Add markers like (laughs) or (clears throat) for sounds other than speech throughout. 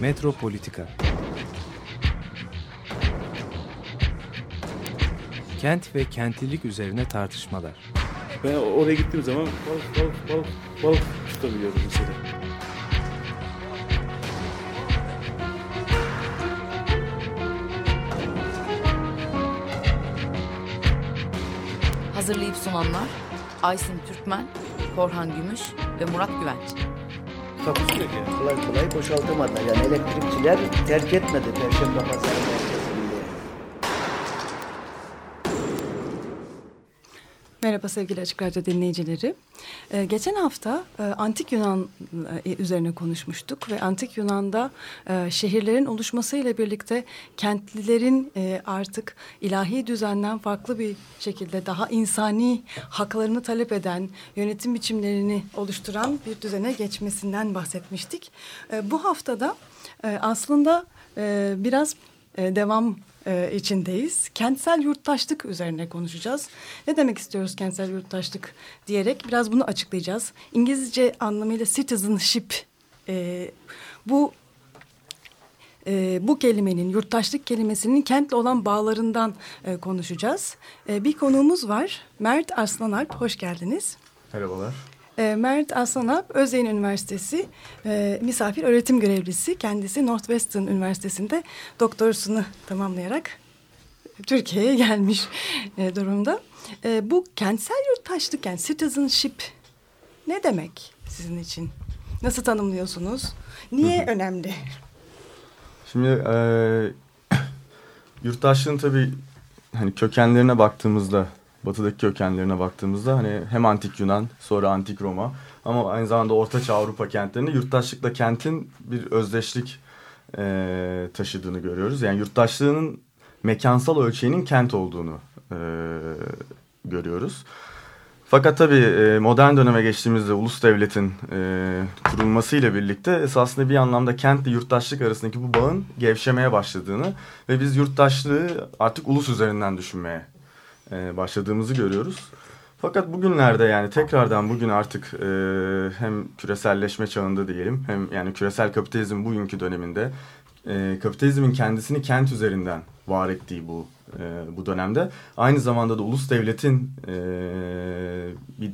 Metropolitika Kent ve kentlilik üzerine tartışmalar. Ben oraya gittiğim zaman balık balık balık balık tutabiliyorum mesela. Hazırlayıp sunanlar Aysin Türkmen, Korhan Gümüş ve Murat Güvenç. Takusuyor ki. Kolay kolay boşaltamadı. Yani elektrikçiler terk etmedi Perşembe Pazarı Merhaba sevgili Açık Radyo dinleyicileri. Ee, geçen hafta e, Antik Yunan e, üzerine konuşmuştuk ve Antik Yunan'da e, şehirlerin oluşmasıyla birlikte kentlilerin e, artık ilahi düzenden farklı bir şekilde daha insani haklarını talep eden yönetim biçimlerini oluşturan bir düzene geçmesinden bahsetmiştik. E, bu haftada e, aslında e, biraz e, devam e, içindeyiz. Kentsel yurttaşlık üzerine konuşacağız. Ne demek istiyoruz kentsel yurttaşlık diyerek biraz bunu açıklayacağız. İngilizce anlamıyla citizenship e, bu e, bu kelimenin yurttaşlık kelimesinin kentle olan bağlarından e, konuşacağız. E, bir konuğumuz var Mert Aslanalp hoş geldiniz. Merhabalar. E, Mert Aslanalp Özyeğin Üniversitesi e, misafir öğretim görevlisi. Kendisi Northwestern Üniversitesi'nde doktorasını tamamlayarak Türkiye'ye gelmiş e, durumda. E, bu kentsel yurttaşlık yani citizenship ne demek sizin için? Nasıl tanımlıyorsunuz? Niye önemli? Şimdi e, (coughs) yurttaşlığın tabii hani kökenlerine baktığımızda, batıdaki kökenlerine baktığımızda hani hem antik Yunan, sonra antik Roma ama aynı zamanda Ortaçağ Avrupa kentlerinde yurttaşlıkla kentin bir özdeşlik e, taşıdığını görüyoruz. Yani yurttaşlığının mekansal ölçeğinin kent olduğunu e, görüyoruz. Fakat tabii modern döneme geçtiğimizde ulus devletin e, kurulmasıyla birlikte esasında bir anlamda kentle yurttaşlık arasındaki bu bağın gevşemeye başladığını ve biz yurttaşlığı artık ulus üzerinden düşünmeye e, başladığımızı görüyoruz. Fakat bugünlerde yani tekrardan bugün artık e, hem küreselleşme çağında diyelim hem yani küresel kapitalizm bugünkü döneminde e, kapitalizmin kendisini kent üzerinden var ettiği bu e, bu dönemde aynı zamanda da ulus devletin e, bir,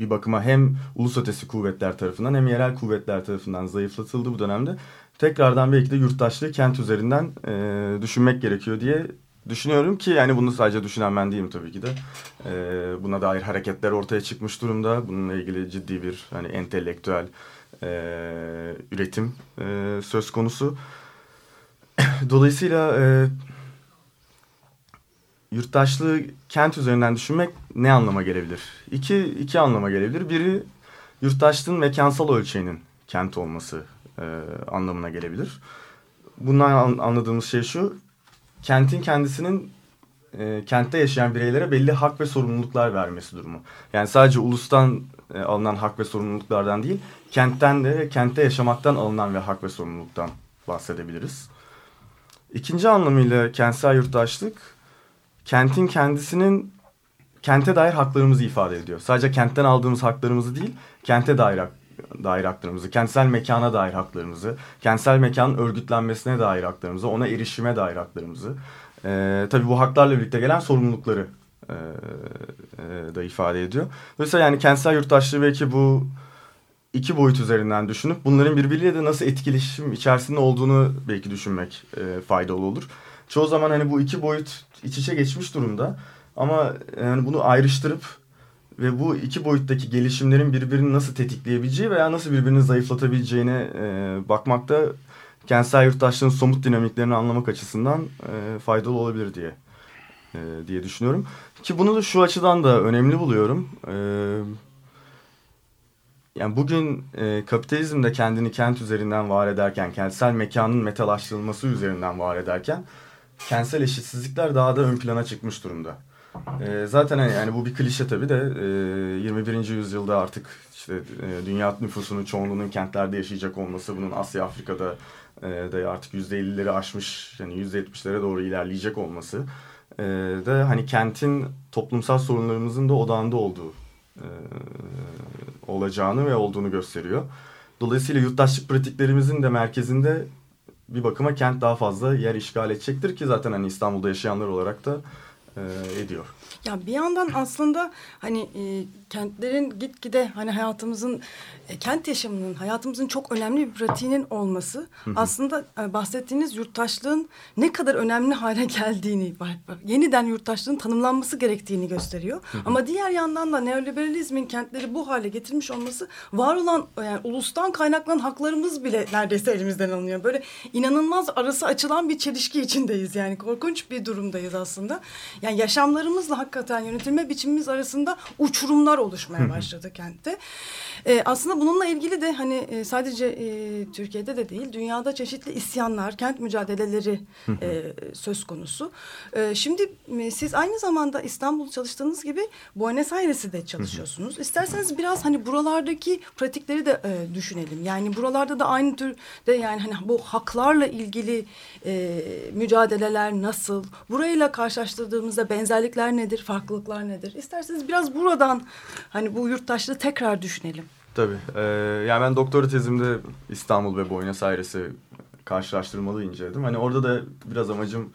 bir bakıma hem ulus ötesi kuvvetler tarafından hem yerel kuvvetler tarafından zayıflatıldı bu dönemde tekrardan belki de yurttaşlığı kent üzerinden e, düşünmek gerekiyor diye düşünüyorum ki yani bunu sadece düşünen ben değilim tabii ki de e, buna dair hareketler ortaya çıkmış durumda bununla ilgili ciddi bir hani entelektüel e, üretim e, söz konusu. (laughs) Dolayısıyla e, yurttaşlığı kent üzerinden düşünmek ne anlama gelebilir? İki, iki anlama gelebilir. Biri yurttaşlığın mekansal ölçeğinin kent olması e, anlamına gelebilir. Bundan an, anladığımız şey şu, kentin kendisinin e, kentte yaşayan bireylere belli hak ve sorumluluklar vermesi durumu. Yani sadece ulustan e, alınan hak ve sorumluluklardan değil, kentten de kentte yaşamaktan alınan ve hak ve sorumluluktan bahsedebiliriz. İkinci anlamıyla kentsel yurttaşlık kentin kendisinin kente dair haklarımızı ifade ediyor. Sadece kentten aldığımız haklarımızı değil, kente dair dair haklarımızı, kentsel mekana dair haklarımızı, kentsel mekanın örgütlenmesine dair haklarımızı, ona erişime dair haklarımızı, e, tabii bu haklarla birlikte gelen sorumlulukları e, e, da ifade ediyor. Dolayısıyla yani kentsel yurttaşlığı belki bu iki boyut üzerinden düşünüp bunların birbiriyle de nasıl etkileşim içerisinde olduğunu belki düşünmek e, faydalı olur. Çoğu zaman hani bu iki boyut iç içe geçmiş durumda ama yani bunu ayrıştırıp ve bu iki boyuttaki gelişimlerin birbirini nasıl tetikleyebileceği veya nasıl birbirini zayıflatabileceğine e, bakmakta kentsel yurttaşlığın somut dinamiklerini anlamak açısından e, faydalı olabilir diye e, diye düşünüyorum. Ki bunu da şu açıdan da önemli buluyorum. E, yani bugün e, kapitalizm de kendini kent üzerinden var ederken, kentsel mekanın metalaştırılması üzerinden var ederken kentsel eşitsizlikler daha da ön plana çıkmış durumda. E, zaten hani, yani bu bir klişe tabii de e, 21. yüzyılda artık işte e, dünya nüfusunun çoğunluğunun kentlerde yaşayacak olması, bunun Asya, Afrika'da e, da artık %50'leri aşmış, yani %70'lere doğru ilerleyecek olması e, de hani kentin toplumsal sorunlarımızın da odağında olduğu e, olacağını ve olduğunu gösteriyor. Dolayısıyla yurttaşlık pratiklerimizin de merkezinde bir bakıma kent daha fazla yer işgal edecektir ki zaten hani İstanbul'da yaşayanlar olarak da ediyor. Ya bir yandan aslında hani kentlerin gitgide hani hayatımızın e, kent yaşamının hayatımızın çok önemli bir pratiğinin olması aslında e, bahsettiğiniz yurttaşlığın ne kadar önemli hale geldiğini yeniden yurttaşlığın tanımlanması gerektiğini gösteriyor. Ama diğer yandan da neoliberalizmin kentleri bu hale getirmiş olması var olan yani ulustan kaynaklanan haklarımız bile neredeyse elimizden alınıyor. Böyle inanılmaz arası açılan bir çelişki içindeyiz yani korkunç bir durumdayız aslında. Yani yaşamlarımızla hakikaten yönetilme biçimimiz arasında uçurumlar oluşmaya başladı kentte. Ee, aslında bununla ilgili de hani e, sadece e, Türkiye'de de değil dünyada çeşitli isyanlar, kent mücadeleleri e, söz konusu. E, şimdi e, siz aynı zamanda İstanbul çalıştığınız gibi Buenos Aires'i de çalışıyorsunuz. İsterseniz biraz hani buralardaki pratikleri de e, düşünelim. Yani buralarda da aynı türde yani hani bu haklarla ilgili e, mücadeleler nasıl? Burayla karşılaştırdığımızda benzerlikler nedir, farklılıklar nedir? İsterseniz biraz buradan hani bu yurttaşlığı tekrar düşünelim. Tabii. Ee, yani ben doktora tezimde İstanbul ve Buenos Aires'i karşılaştırmalı inceledim. Hani orada da biraz amacım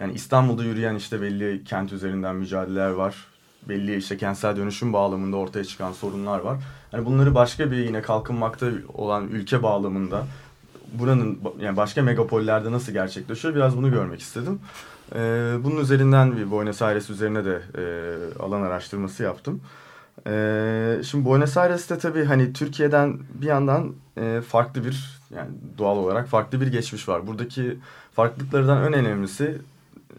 yani İstanbul'da yürüyen işte belli kent üzerinden mücadeleler var. Belli işte kentsel dönüşüm bağlamında ortaya çıkan sorunlar var. Hani bunları başka bir yine kalkınmakta olan ülke bağlamında buranın yani başka megapollerde nasıl gerçekleşiyor biraz bunu görmek istedim. Ee, bunun üzerinden bir Buenos Aires üzerine de e, alan araştırması yaptım. Ee, şimdi Buenos Aires'te tabii hani Türkiye'den bir yandan e, farklı bir yani doğal olarak farklı bir geçmiş var. Buradaki farklılıklardan en önemlisi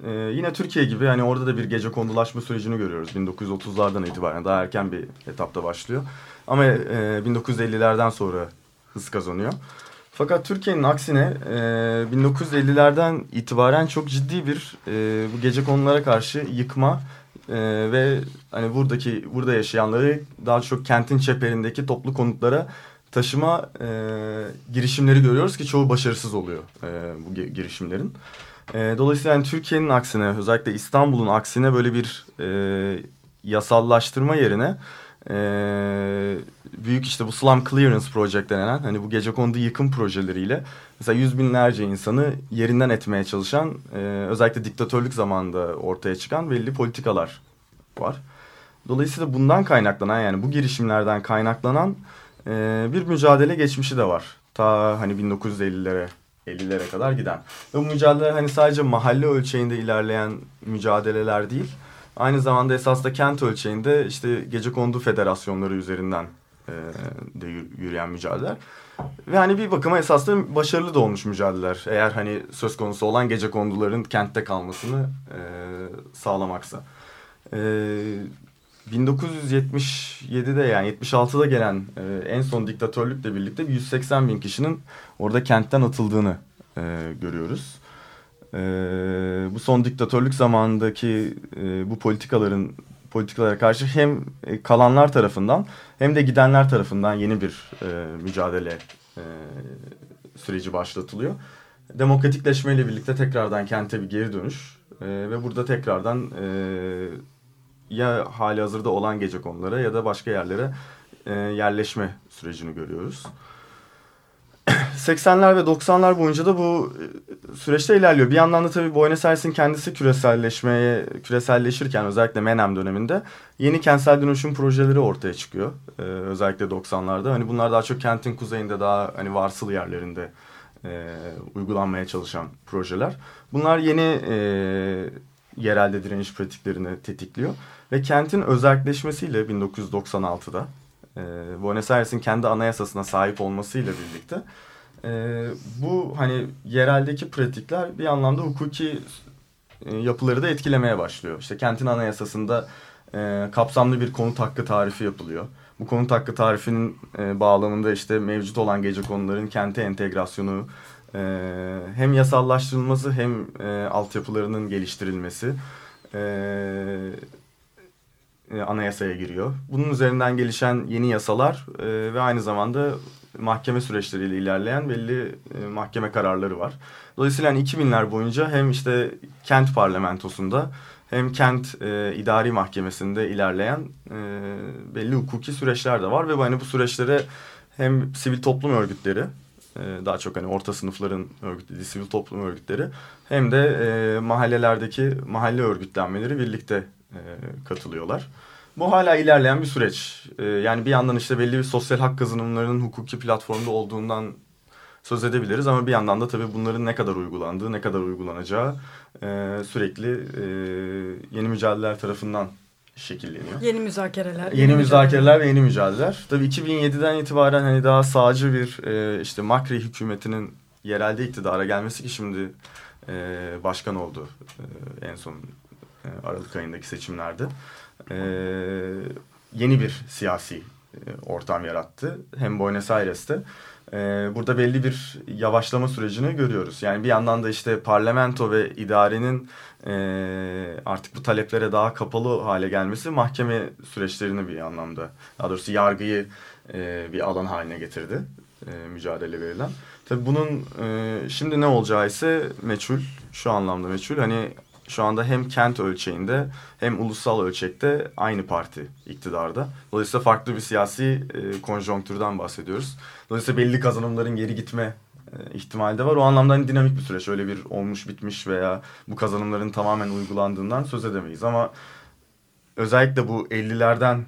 e, yine Türkiye gibi hani orada da bir gece kondulaşma sürecini görüyoruz. 1930'lardan itibaren daha erken bir etapta başlıyor. Ama e, 1950'lerden sonra hız kazanıyor. Fakat Türkiye'nin aksine e, 1950'lerden itibaren çok ciddi bir e, bu gece konulara karşı yıkma e, ve hani buradaki burada yaşayanları daha çok kentin çeperindeki toplu konutlara taşıma e, girişimleri görüyoruz ki çoğu başarısız oluyor e, bu gi- girişimlerin. E, dolayısıyla yani Türkiye'nin aksine özellikle İstanbul'un aksine böyle bir e, yasallaştırma yerine e, büyük işte bu slum clearance project denen hani bu gece kondu yıkım projeleriyle mesela yüz binlerce insanı yerinden etmeye çalışan e, özellikle diktatörlük zamanında ortaya çıkan belli politikalar var. Dolayısıyla bundan kaynaklanan yani bu girişimlerden kaynaklanan e, bir mücadele geçmişi de var. Ta hani 1950'lere 50'lere kadar giden. Ve bu mücadele hani sadece mahalle ölçeğinde ilerleyen mücadeleler değil. Aynı zamanda esas da kent ölçeğinde işte gece kondu federasyonları üzerinden de yür- yürüyen mücadeleler. Ve hani bir bakıma esas da başarılı da olmuş mücadeleler. Eğer hani söz konusu olan gece konduların kentte kalmasını e, sağlamaksa. E, 1977'de yani 76'da gelen e, en son diktatörlükle birlikte 180 bin kişinin orada kentten atıldığını e, görüyoruz. E, bu son diktatörlük zamanındaki e, bu politikaların politikalara karşı hem e, kalanlar tarafından hem de gidenler tarafından yeni bir e, mücadele e, süreci başlatılıyor. Demokratikleşmeyle birlikte tekrardan kente bir geri dönüş e, ve burada tekrardan e, ya hali hazırda olan gece konulara ya da başka yerlere e, yerleşme sürecini görüyoruz. 80'ler ve 90'lar boyunca da bu e, süreçte ilerliyor. Bir yandan da tabii Buenos Aires'in kendisi küreselleşmeye küreselleşirken özellikle Menem döneminde yeni kentsel dönüşüm projeleri ortaya çıkıyor. Ee, özellikle 90'larda. Hani bunlar daha çok kentin kuzeyinde daha hani varsıl yerlerinde e, uygulanmaya çalışan projeler. Bunlar yeni e, yerelde direniş pratiklerini tetikliyor. Ve kentin özelleşmesiyle 1996'da e, Buenos Aires'in kendi anayasasına sahip olmasıyla birlikte e, bu hani yereldeki pratikler bir anlamda hukuki e, yapıları da etkilemeye başlıyor. İşte kentin anayasasında e, kapsamlı bir konut hakkı tarifi yapılıyor. Bu konut hakkı tarifinin e, bağlamında işte mevcut olan gece konuların kente entegrasyonu e, hem yasallaştırılması hem e, altyapılarının geliştirilmesi e, e, anayasaya giriyor. Bunun üzerinden gelişen yeni yasalar e, ve aynı zamanda mahkeme süreçleriyle ilerleyen belli e, mahkeme kararları var. Dolayısıyla hani 2000'ler boyunca hem işte kent parlamentosunda hem kent e, idari mahkemesinde ilerleyen e, belli hukuki süreçler de var ve hani bu süreçlere hem sivil toplum örgütleri e, daha çok hani orta sınıfların örgütlediği sivil toplum örgütleri hem de e, mahallelerdeki mahalle örgütlenmeleri birlikte e, katılıyorlar. Bu hala ilerleyen bir süreç. E, yani bir yandan işte belli bir sosyal hak kazanımlarının hukuki platformda olduğundan söz edebiliriz ama bir yandan da tabii bunların ne kadar uygulandığı, ne kadar uygulanacağı e, sürekli e, yeni mücadeleler tarafından şekilleniyor. Yeni müzakereler. Yeni müzakereler ve yeni mücadeleler. Tabii 2007'den itibaren hani daha sağcı bir e, işte Makri hükümetinin yerelde iktidara gelmesi ki şimdi e, başkan oldu e, en son Aralık ayındaki seçimlerde. E, yeni bir siyasi e, ortam yarattı. Hem Buenos Aires'te. E, burada belli bir yavaşlama sürecini görüyoruz. Yani bir yandan da işte parlamento ve idarenin e, artık bu taleplere daha kapalı hale gelmesi mahkeme süreçlerini bir anlamda daha doğrusu yargıyı e, bir alan haline getirdi e, mücadele verilen. Tabii bunun e, şimdi ne olacağı ise meçhul şu anlamda meçhul hani şu anda hem kent ölçeğinde hem ulusal ölçekte aynı parti iktidarda. Dolayısıyla farklı bir siyasi e, konjonktürden bahsediyoruz. Dolayısıyla belli kazanımların geri gitme e, ihtimali de var. O anlamda hani dinamik bir süreç. Öyle bir olmuş bitmiş veya bu kazanımların tamamen uygulandığından söz edemeyiz. Ama özellikle bu 50'lerden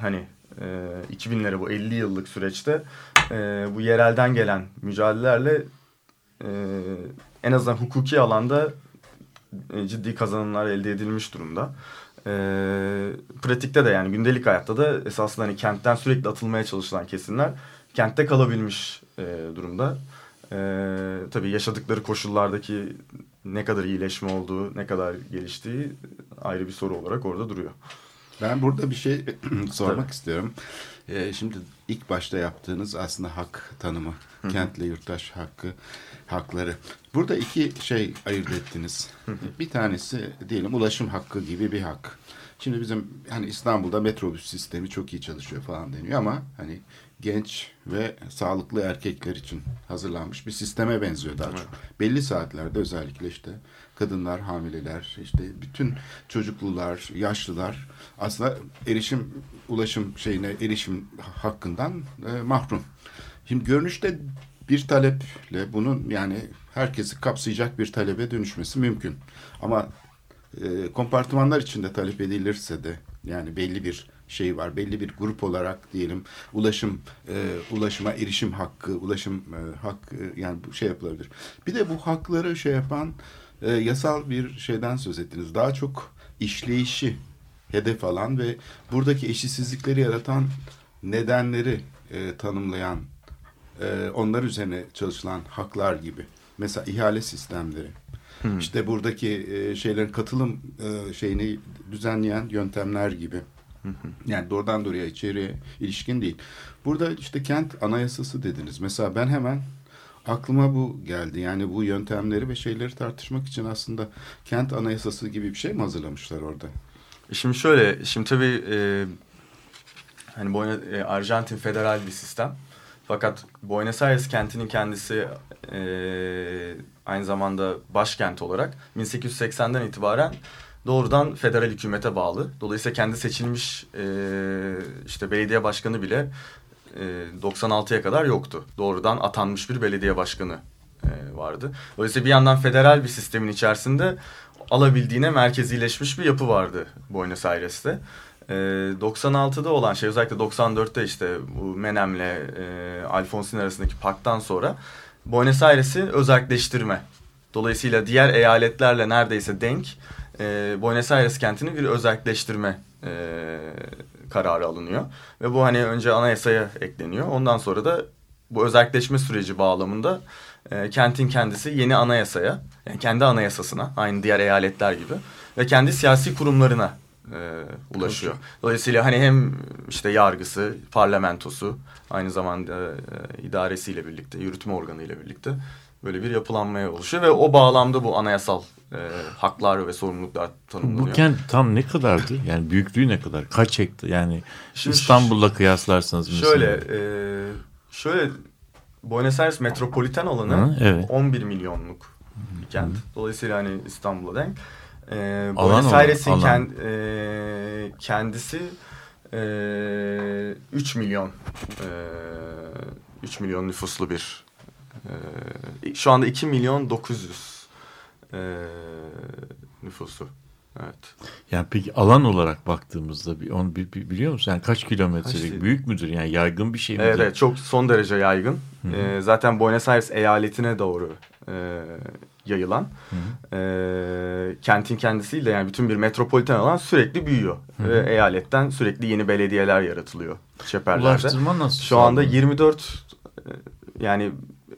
hani e, 2000'lere bu 50 yıllık süreçte e, bu yerelden gelen mücadelelerle e, en azından hukuki alanda ciddi kazanımlar elde edilmiş durumda. E, pratikte de yani gündelik hayatta da esasında hani kentten sürekli atılmaya çalışılan kesimler kentte kalabilmiş e, durumda. E, tabii yaşadıkları koşullardaki ne kadar iyileşme olduğu, ne kadar geliştiği ayrı bir soru olarak orada duruyor. Ben burada bir şey (clears throat) sormak Tabii. istiyorum. Ee, şimdi ilk başta yaptığınız aslında hak tanımı, kentle yurttaş hakkı, hakları. Burada iki şey ayırt ettiniz. bir tanesi diyelim ulaşım hakkı gibi bir hak. Şimdi bizim hani İstanbul'da metrobüs sistemi çok iyi çalışıyor falan deniyor ama hani genç ve sağlıklı erkekler için hazırlanmış bir sisteme benziyor daha çok. Belli saatlerde özellikle işte kadınlar, hamileler, işte bütün çocuklular, yaşlılar aslında erişim ulaşım şeyine erişim hakkından e, mahrum. Şimdi görünüşte bir taleple bunun yani herkesi kapsayacak bir talebe dönüşmesi mümkün. Ama e, kompartımanlar içinde talep edilirse de yani belli bir şey var. Belli bir grup olarak diyelim ulaşım e, ulaşıma erişim hakkı, ulaşım e, hak e, yani bu şey yapılabilir. Bir de bu hakları şey yapan e, yasal bir şeyden söz ettiniz. Daha çok işleyişi hedef alan ve buradaki eşitsizlikleri yaratan nedenleri e, tanımlayan e, onlar üzerine çalışılan haklar gibi. Mesela ihale sistemleri. İşte buradaki e, şeylerin katılım e, şeyini düzenleyen yöntemler gibi. Yani doğrudan doğruya içeriye ilişkin değil. Burada işte kent anayasası dediniz. Mesela ben hemen aklıma bu geldi. Yani bu yöntemleri ve şeyleri tartışmak için aslında kent anayasası gibi bir şey mi hazırlamışlar orada? Şimdi şöyle, şimdi tabii e, hani Buenos, e, Arjantin federal bir sistem. Fakat Buenos Aires kentinin kendisi e, aynı zamanda başkent olarak 1880'den itibaren doğrudan federal hükümete bağlı. Dolayısıyla kendi seçilmiş e, işte belediye başkanı bile e, 96'ya kadar yoktu. Doğrudan atanmış bir belediye başkanı e, vardı. Dolayısıyla bir yandan federal bir sistemin içerisinde alabildiğine merkezileşmiş bir yapı vardı Buenos Aires'te. E, 96'da olan şey özellikle 94'te işte bu Menem'le e, Alfonsin arasındaki pakttan sonra Buenos Aires'i özelleştirme. Dolayısıyla diğer eyaletlerle neredeyse denk e, Buenos Aires kentini bir özelleştirme e, kararı alınıyor. Ve bu hani önce anayasaya ekleniyor. Ondan sonra da bu özelleşme süreci bağlamında e, kentin kendisi yeni anayasaya, yani kendi anayasasına, aynı diğer eyaletler gibi ve kendi siyasi kurumlarına e, ulaşıyor. Dolayısıyla hani hem işte yargısı, parlamentosu, aynı zamanda e, idaresiyle birlikte, yürütme organıyla birlikte böyle bir yapılanmaya oluşuyor ve o bağlamda bu anayasal e, haklar ve sorumluluklar tanımlanıyor. Bu kent tam ne kadardı? Yani büyüklüğü ne kadar? Kaç hektar? Yani Şimdi İstanbul'la kıyaslarsanız mesela. Şöyle, e, şöyle Buenos Aires metropoliten alanı Hı, evet. 11 milyonluk bir kent. Dolayısıyla hani İstanbul'a denk. E, Buenos Aires'in kend, e, kendisi e, 3 milyon e, 3 milyon nüfuslu bir e, E, şu anda 2 milyon 900 e, nüfusu. Evet. Yani peki alan olarak baktığımızda bir, onu bir, bir- biliyor musun? Yani kaç kilometrelik Kaç- büyük müdür? Yani yaygın bir şey midir? Evet, çok son derece yaygın. Hı hı. Ee, zaten Buenos Aires eyaletine doğru e, yayılan. Hı E, kentin kendisiyle yani bütün bir metropoliten alan sürekli büyüyor. Hı hı. Ve eyaletten sürekli yeni belediyeler yaratılıyor çeperlerde. Ulaştırma nasıl? Şu anda sağlanıyor? 24 e, yani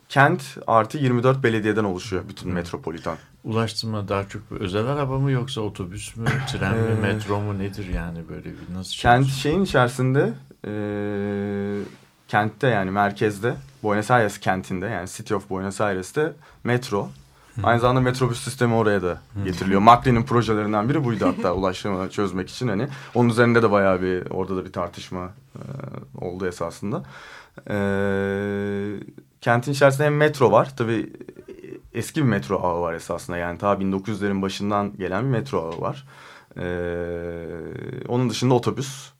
kent artı 24 belediyeden oluşuyor bütün Hı. metropolitan. Ulaştırma daha çok özel araba mı yoksa otobüs mü, tren mi, Ee, metro mu nedir yani böyle bir nasıl Kent şeyin içerisinde e, kentte yani merkezde Buenos Aires kentinde yani City of Buenos Aires'te metro aynı zamanda metrobüs sistemi oraya da getiriliyor. Macri'nin projelerinden biri buydu hatta (laughs) ulaşımı çözmek için hani onun üzerinde de bayağı bir orada da bir tartışma e, oldu esasında. E, kentin içerisinde hem metro var tabii eski bir metro ağı var esasında yani ta 1900'lerin başından gelen bir metro ağı var. Ee, onun dışında otobüs.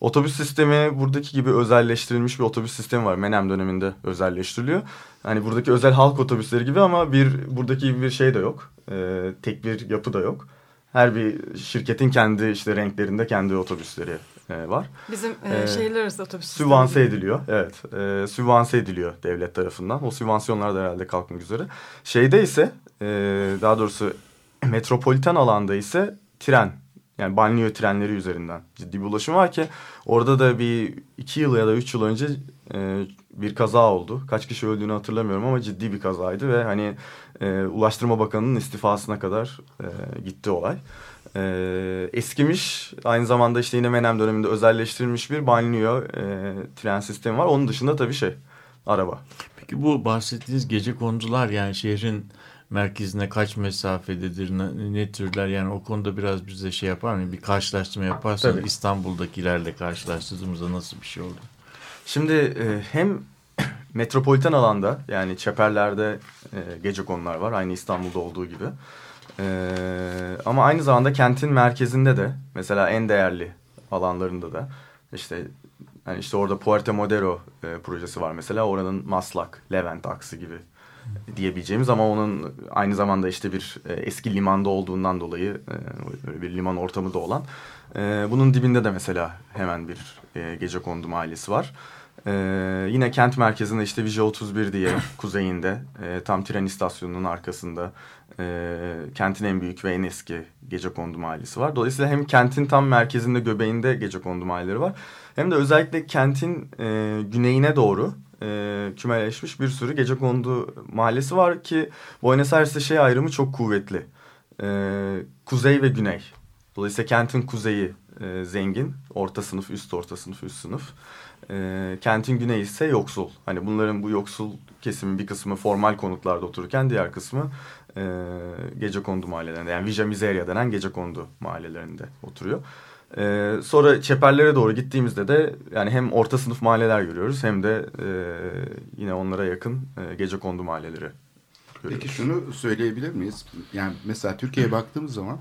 Otobüs sistemi buradaki gibi özelleştirilmiş bir otobüs sistemi var. Menem döneminde özelleştiriliyor. Hani buradaki özel halk otobüsleri gibi ama bir buradaki gibi bir şey de yok. Ee, tek bir yapı da yok. Her bir şirketin kendi işte renklerinde kendi otobüsleri e, var. Bizim e, Ee, şehirler arası otobüs sistemi Sübvanse gibi. ediliyor. Evet. E, sübvanse ediliyor devlet tarafından. O sübvansiyonlar da herhalde kalkmak üzere. Şeyde ise e, daha doğrusu metropoliten alanda ise tren. Yani banliyö trenleri üzerinden ciddi bir ulaşım var ki orada da bir iki yıl ya da üç yıl önce e, bir kaza oldu. Kaç kişi öldüğünü hatırlamıyorum ama ciddi bir kazaydı ve hani e, Ulaştırma Bakanı'nın istifasına kadar e, gitti olay. E, eskimiş aynı zamanda işte yine Menem döneminde özelleştirilmiş bir banliyö e, tren sistemi var. Onun dışında tabii şey araba. Peki bu bahsettiğiniz gece kondular yani şehrin merkezine kaç mesafededir, ne, ne türler yani o konuda biraz bize şey yapar mı? Bir karşılaştırma yaparsanız Tabii. İstanbul'dakilerle karşılaştırdığımızda nasıl bir şey oldu? Şimdi e, hem (clears throat) metropoliten alanda yani çeperlerde e, gece konular var aynı İstanbul'da olduğu gibi. E, ama aynı zamanda kentin merkezinde de mesela en değerli alanlarında da işte hani işte orada Puerto Madero e, projesi var mesela oranın Maslak, Levent aksı gibi diyebileceğimiz ama onun aynı zamanda işte bir e, eski limanda olduğundan dolayı e, böyle bir liman ortamı da olan. E, bunun dibinde de mesela hemen bir gece kondu mahallesi var. E, yine kent merkezinde işte Vije 31 diye (coughs) kuzeyinde e, tam tren istasyonunun arkasında e, kentin en büyük ve en eski gece kondu mahallesi var. Dolayısıyla hem kentin tam merkezinde göbeğinde gece kondu mahalleleri var. Hem de özellikle kentin e, güneyine doğru e, kümeleşmiş bir sürü gece kondu mahallesi var ki Buenos Aires'te şey ayrımı çok kuvvetli. E, kuzey ve güney. Dolayısıyla kentin kuzeyi e, zengin, orta sınıf, üst orta sınıf, üst sınıf. E, kentin güneyi ise yoksul. Hani bunların bu yoksul kesimin bir kısmı formal konutlarda otururken diğer kısmı e, gece kondu mahallelerinde. Yani Villa Miseria denen gece kondu mahallelerinde oturuyor. Ee, sonra çeperlere doğru gittiğimizde de yani hem orta sınıf mahalleler görüyoruz hem de e, yine onlara yakın e, gece kondu mahalleleri görüyoruz. Peki şunu söyleyebilir miyiz? Yani mesela Türkiye'ye baktığımız zaman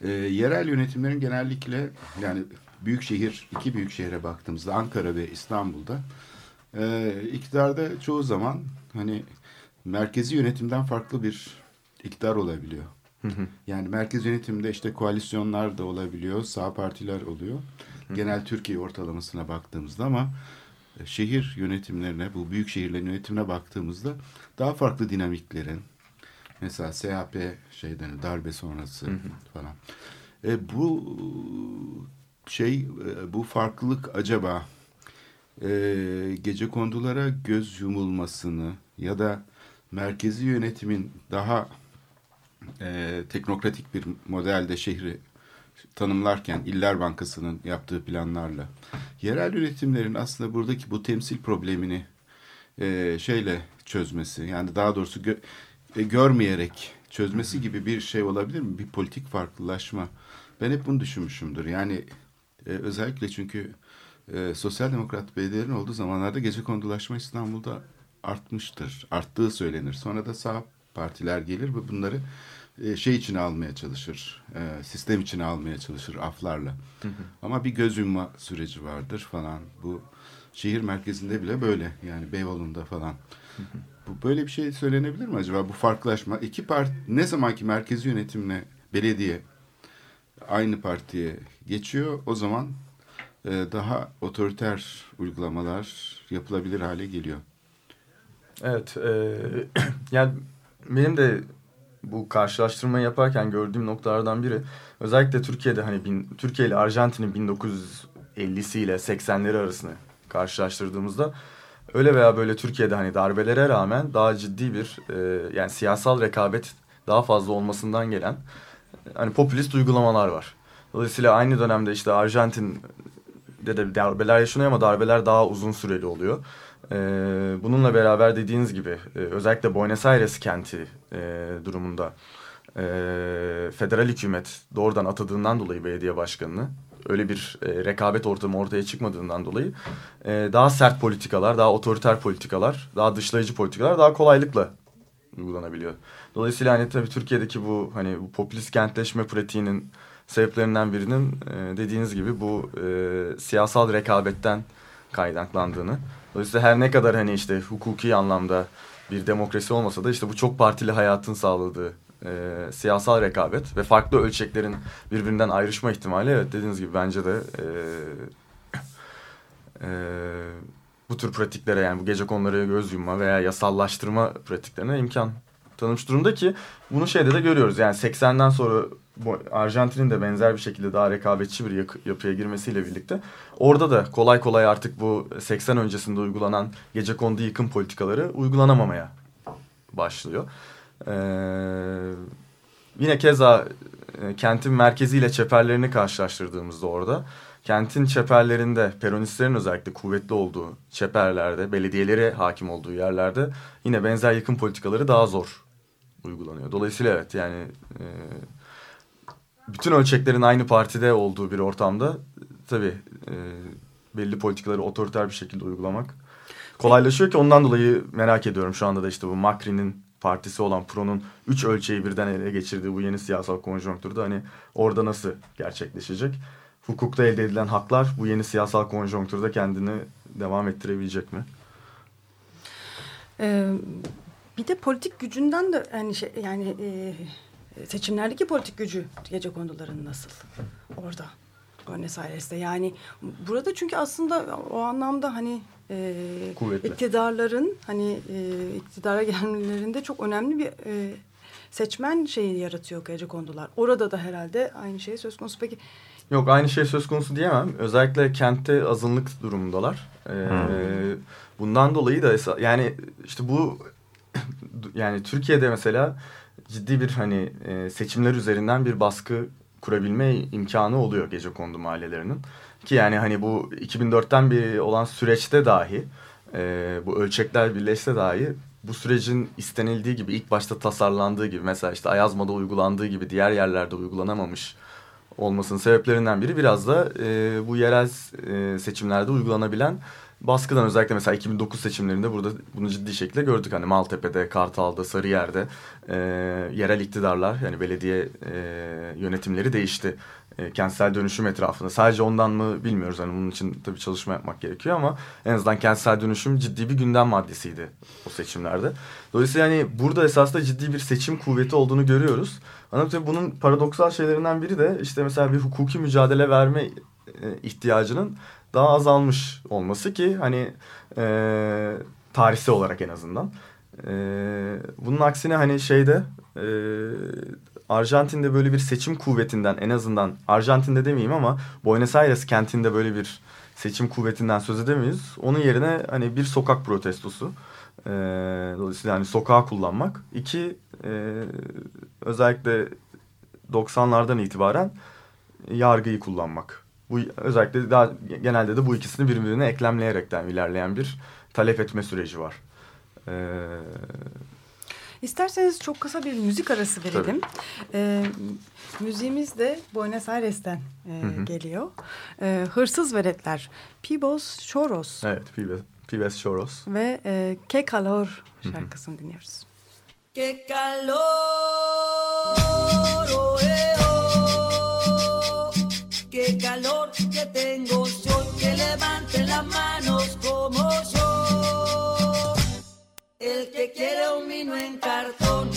e, yerel yönetimlerin genellikle yani büyük şehir, iki büyük şehre baktığımızda Ankara ve İstanbul'da e, iktidarda çoğu zaman hani merkezi yönetimden farklı bir iktidar olabiliyor. Yani merkez yönetimde işte koalisyonlar da olabiliyor, sağ partiler oluyor. Genel Türkiye ortalamasına baktığımızda ama e, şehir yönetimlerine, bu büyük şehirlerin yönetimine baktığımızda daha farklı dinamiklerin, mesela SHP şeyden darbe sonrası falan. E, bu şey, e, bu farklılık acaba e, gece kondulara göz yumulmasını ya da merkezi yönetimin daha e, teknokratik bir modelde şehri tanımlarken İller Bankası'nın yaptığı planlarla yerel yönetimlerin aslında buradaki bu temsil problemini e, şeyle çözmesi yani daha doğrusu gö- e, görmeyerek çözmesi gibi bir şey olabilir mi? Bir politik farklılaşma. Ben hep bunu düşünmüşümdür. Yani e, özellikle çünkü e, sosyal demokrat belediyelerin olduğu zamanlarda gece kondulaşma İstanbul'da artmıştır. Arttığı söylenir. Sonra da sağ partiler gelir ve bunları e, şey içine almaya çalışır. E, sistem içine almaya çalışır aflarla. Ama bir göz yumma süreci vardır falan. Bu şehir merkezinde bile böyle. Yani Beyoğlu'nda falan. Bu böyle bir şey söylenebilir mi acaba? Bu farklılaşma iki parti ne zamanki merkezi yönetimle belediye aynı partiye geçiyor o zaman e, daha otoriter uygulamalar yapılabilir hale geliyor. Evet, e, (clears throat) yani benim de bu karşılaştırmayı yaparken gördüğüm noktalardan biri özellikle Türkiye'de hani bin, Türkiye ile Arjantin'in 1950'si ile 80'leri arasını karşılaştırdığımızda öyle veya böyle Türkiye'de hani darbelere rağmen daha ciddi bir e, yani siyasal rekabet daha fazla olmasından gelen hani popülist uygulamalar var. Dolayısıyla aynı dönemde işte Arjantin'de de darbeler yaşanıyor ama darbeler daha uzun süreli oluyor. Ee, bununla beraber dediğiniz gibi e, özellikle Buenos Aires kenti e, durumunda e, federal hükümet doğrudan atadığından dolayı belediye başkanını öyle bir rekabet ortamı ortaya çıkmadığından dolayı daha sert politikalar, daha otoriter politikalar, daha dışlayıcı politikalar daha kolaylıkla uygulanabiliyor. Dolayısıyla hani tabii Türkiye'deki bu hani bu popülist kentleşme pratiğinin sebeplerinden birinin dediğiniz gibi bu siyasal rekabetten kaynaklandığını. Dolayısıyla her ne kadar hani işte hukuki anlamda bir demokrasi olmasa da işte bu çok partili hayatın sağladığı e, siyasal rekabet ve farklı ölçeklerin birbirinden ayrışma ihtimali evet dediğiniz gibi bence de e, e, bu tür pratiklere yani bu gece konuları göz yumma veya yasallaştırma pratiklerine imkan tanımış durumda ki bunu şeyde de görüyoruz. Yani 80'den sonra Arjantin'in de benzer bir şekilde daha rekabetçi bir yapıya girmesiyle birlikte orada da kolay kolay artık bu 80 öncesinde uygulanan gece kondu yıkım politikaları uygulanamamaya başlıyor. Ee, yine keza e, kentin merkeziyle çeperlerini karşılaştırdığımızda orada kentin çeperlerinde peronistlerin özellikle kuvvetli olduğu çeperlerde belediyeleri hakim olduğu yerlerde yine benzer yıkım politikaları daha zor uygulanıyor. Dolayısıyla evet yani e, bütün ölçeklerin aynı partide olduğu bir ortamda tabii e, belli politikaları otoriter bir şekilde uygulamak kolaylaşıyor ki ondan dolayı merak ediyorum şu anda da işte bu Macri'nin partisi olan PRO'nun üç ölçeği birden ele geçirdiği bu yeni siyasal konjonktürde hani orada nasıl gerçekleşecek? Hukukta elde edilen haklar bu yeni siyasal konjonktürde kendini devam ettirebilecek mi? Ee, bir de politik gücünden de yani şey yani e, seçimlerdeki politik gücü gece konduların nasıl orada Buenos Aires'te yani burada çünkü aslında o anlamda hani e, iktidarların hani e, iktidara gelmelerinde çok önemli bir e, seçmen şeyi yaratıyor gece kondular. Orada da herhalde aynı şey söz konusu. Peki Yok aynı şey söz konusu diyemem. Özellikle kentte azınlık durumundalar. Ee, hmm. Bundan dolayı da yani işte bu (laughs) yani Türkiye'de mesela ciddi bir hani e, seçimler üzerinden bir baskı kurabilme imkanı oluyor gece kondu mahallelerinin. Ki yani hani bu 2004'ten bir olan süreçte dahi e, bu ölçekler birleşse dahi bu sürecin istenildiği gibi ilk başta tasarlandığı gibi mesela işte Ayazma'da uygulandığı gibi diğer yerlerde uygulanamamış olmasının sebeplerinden biri biraz da e, bu yerel e, seçimlerde uygulanabilen baskıdan özellikle mesela 2009 seçimlerinde burada bunu ciddi şekilde gördük. Hani Maltepe'de, Kartal'da, Sarıyer'de e, yerel iktidarlar yani belediye e, yönetimleri değişti. E, kentsel dönüşüm etrafında. Sadece ondan mı bilmiyoruz. Hani bunun için tabii çalışma yapmak gerekiyor ama en azından kentsel dönüşüm ciddi bir gündem maddesiydi o seçimlerde. Dolayısıyla yani burada esasında ciddi bir seçim kuvveti olduğunu görüyoruz. Ama tabii bunun paradoksal şeylerinden biri de işte mesela bir hukuki mücadele verme e, ihtiyacının daha azalmış olması ki hani e, tarihsel olarak en azından. E, bunun aksine hani şeyde e, Arjantin'de böyle bir seçim kuvvetinden en azından Arjantin'de demeyeyim ama Buenos Aires kentinde böyle bir seçim kuvvetinden söz edemeyiz. Onun yerine hani bir sokak protestosu. E, dolayısıyla hani sokağı kullanmak. İki e, özellikle 90'lardan itibaren yargıyı kullanmak. Bu özellikle daha genelde de bu ikisini birbirine eklemleyerekten ilerleyen bir talep etme süreci var. Ee, İsterseniz çok kısa bir müzik arası verelim. Ee, müziğimiz de Buenos Aires'ten e, hı hı. geliyor. Ee, Hırsız Veletler. Pibos Choros. Evet, Pibes, Pibes Choros. Ve e, Que Calor şarkısını dinliyoruz. Que calor, oh, eh, oh. qué calor que tengo soy, que levante las manos como yo. El que quiere un vino en cartón.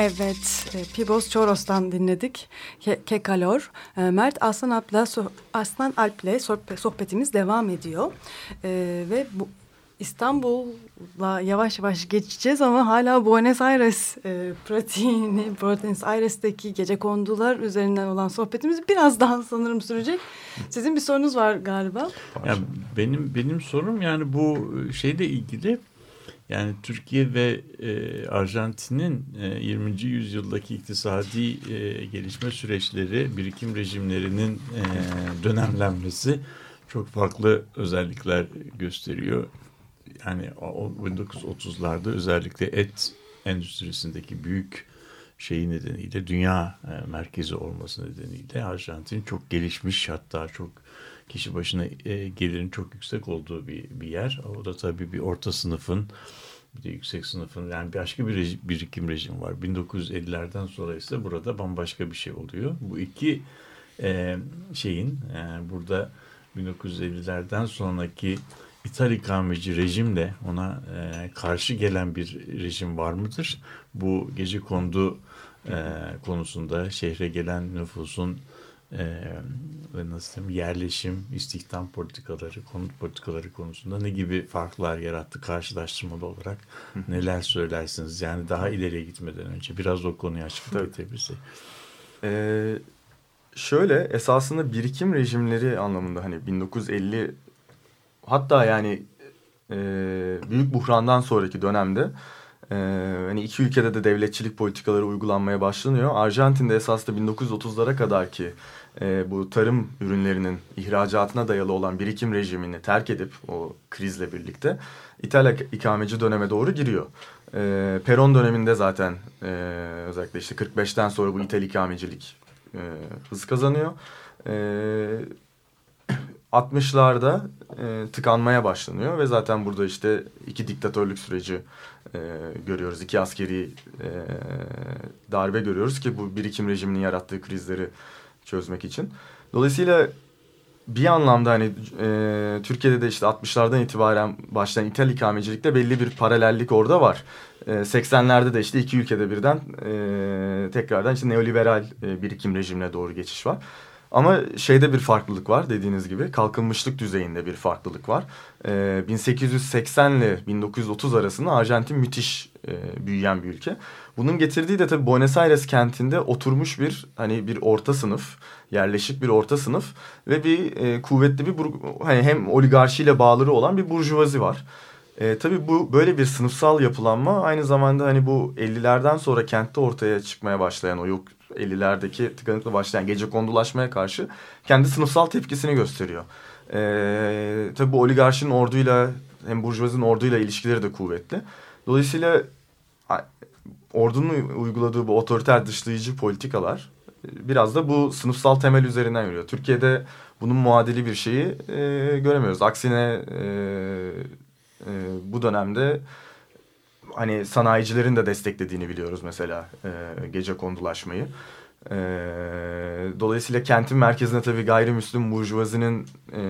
Evet, e, Pibos Çoros'tan dinledik. Ke Kekalor. E, Mert Aslan Alp'le Aslan Alp'le sohbetimiz devam ediyor. Ee, ve bu İstanbul'la yavaş yavaş geçeceğiz ama hala Buenos Aires e, pratiğini, Buenos Aires'teki gece kondular üzerinden olan sohbetimiz biraz daha sanırım sürecek. Sizin bir sorunuz var galiba. Ya benim benim sorum yani bu şeyle ilgili yani Türkiye ve e, Arjantin'in e, 20. yüzyıldaki iktisadi e, gelişme süreçleri, birikim rejimlerinin e, dönemlenmesi çok farklı özellikler gösteriyor. Yani 1930'larda özellikle et endüstrisindeki büyük şeyi nedeniyle dünya e, merkezi olması nedeniyle Arjantin çok gelişmiş hatta çok kişi başına e, gelirin çok yüksek olduğu bir, bir yer. O da tabii bir orta sınıfın bir de yüksek sınıfın yani başka bir rejim, birikim rejim var. 1950'lerden sonra ise burada bambaşka bir şey oluyor. Bu iki e, şeyin e, burada 1950'lerden sonraki İthal ikameci rejimle ona e, karşı gelen bir rejim var mıdır? Bu gece kondu e, konusunda şehre gelen nüfusun ve nasıl diyeyim, yerleşim, istihdam politikaları, konut politikaları konusunda ne gibi farklar yarattı karşılaştırmalı olarak (laughs) neler söylersiniz? Yani daha ileriye gitmeden önce biraz o konuyu açıklık getirebilirsek. Ee, şöyle esasında birikim rejimleri anlamında hani 1950 hatta yani e, büyük buhrandan sonraki dönemde e, hani iki ülkede de devletçilik politikaları uygulanmaya başlanıyor. Arjantin'de esasında 1930'lara kadar ki e, bu tarım ürünlerinin ihracatına dayalı olan birikim rejimini terk edip o krizle birlikte İtalya ikameci döneme doğru giriyor. E, Peron döneminde zaten e, özellikle işte 45'ten sonra bu İtal ikamecilik e, hız kazanıyor. E, 60'larda e, tıkanmaya başlanıyor ve zaten burada işte iki diktatörlük süreci e, görüyoruz. iki askeri e, darbe görüyoruz ki bu birikim rejiminin yarattığı krizleri çözmek için. Dolayısıyla bir anlamda hani e, Türkiye'de de işte 60'lardan itibaren başlayan İtal ikamecilikte belli bir paralellik orada var. E, 80'lerde de işte iki ülkede birden e, tekrardan işte neoliberal e, birikim rejimine doğru geçiş var. Ama şeyde bir farklılık var dediğiniz gibi kalkınmışlık düzeyinde bir farklılık var. E, 1880 ile 1930 arasında Arjantin müthiş e, büyüyen bir ülke. Bunun getirdiği de tabii Buenos Aires kentinde oturmuş bir hani bir orta sınıf, yerleşik bir orta sınıf ve bir e, kuvvetli bir hani hem oligarşiyle bağları olan bir burjuvazi var. E, tabii bu böyle bir sınıfsal yapılanma aynı zamanda hani bu 50'lerden sonra kentte ortaya çıkmaya başlayan o yok 50'lerdeki tıkanıkla başlayan gece kondulaşmaya karşı kendi sınıfsal tepkisini gösteriyor. E, tabii bu oligarşinin orduyla hem burjuvazinin orduyla ilişkileri de kuvvetli. Dolayısıyla ordunun uyguladığı bu otoriter dışlayıcı politikalar e, biraz da bu sınıfsal temel üzerinden yürüyor. Türkiye'de bunun muadili bir şeyi e, göremiyoruz. Aksine e, e, bu dönemde hani sanayicilerin de desteklediğini biliyoruz mesela e, gece kondulaşmayı. E, dolayısıyla kentin merkezine tabii gayrimüslim burjuvazinin e,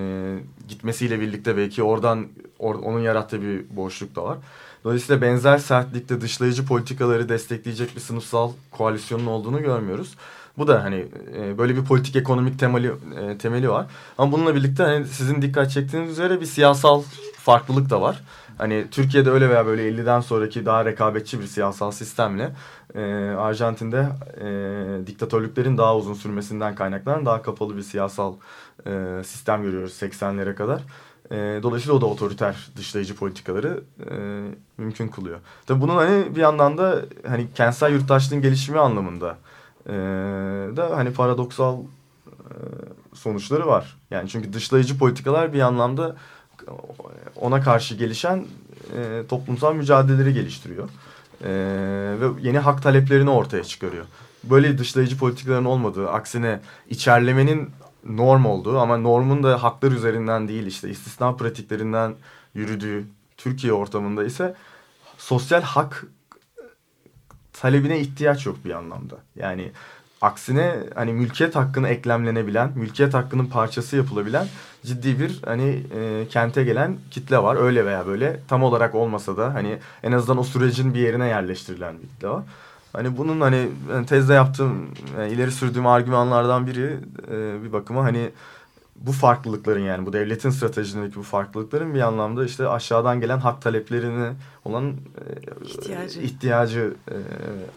gitmesiyle birlikte belki oradan or, onun yarattığı bir boşluk da var. Dolayısıyla benzer sertlikte dışlayıcı politikaları destekleyecek bir sınıfsal koalisyonun olduğunu görmüyoruz. Bu da hani e, böyle bir politik ekonomik temeli e, temeli var. Ama bununla birlikte hani sizin dikkat çektiğiniz üzere bir siyasal farklılık da var. Hani Türkiye'de öyle veya böyle 50'den sonraki daha rekabetçi bir siyasal sistemle e, Arjantin'de e, diktatörlüklerin daha uzun sürmesinden kaynaklanan daha kapalı bir siyasal e, sistem görüyoruz 80'lere kadar. E, dolayısıyla o da otoriter dışlayıcı politikaları e, mümkün kılıyor. Tabii bunun hani bir yandan da hani kentsel yurttaşlığın gelişimi anlamında e, da hani paradoksal e, sonuçları var. Yani çünkü dışlayıcı politikalar bir anlamda ona karşı gelişen e, toplumsal mücadeleleri geliştiriyor. E, ve yeni hak taleplerini ortaya çıkarıyor. Böyle dışlayıcı politikaların olmadığı, aksine içerlemenin norm olduğu ama normun da haklar üzerinden değil işte istisna pratiklerinden yürüdüğü Türkiye ortamında ise sosyal hak talebine ihtiyaç yok bir anlamda. Yani aksine hani mülkiyet hakkını eklemlenebilen, mülkiyet hakkının parçası yapılabilen ciddi bir hani e, kente gelen kitle var. Öyle veya böyle tam olarak olmasa da hani en azından o sürecin bir yerine yerleştirilen bir kitle var. Hani bunun hani tezde yaptığım, yani ileri sürdüğüm argümanlardan biri e, bir bakıma hani bu farklılıkların yani bu devletin stratejisindeki bu farklılıkların bir anlamda işte aşağıdan gelen hak taleplerini olan e, ihtiyacı, ihtiyacı e,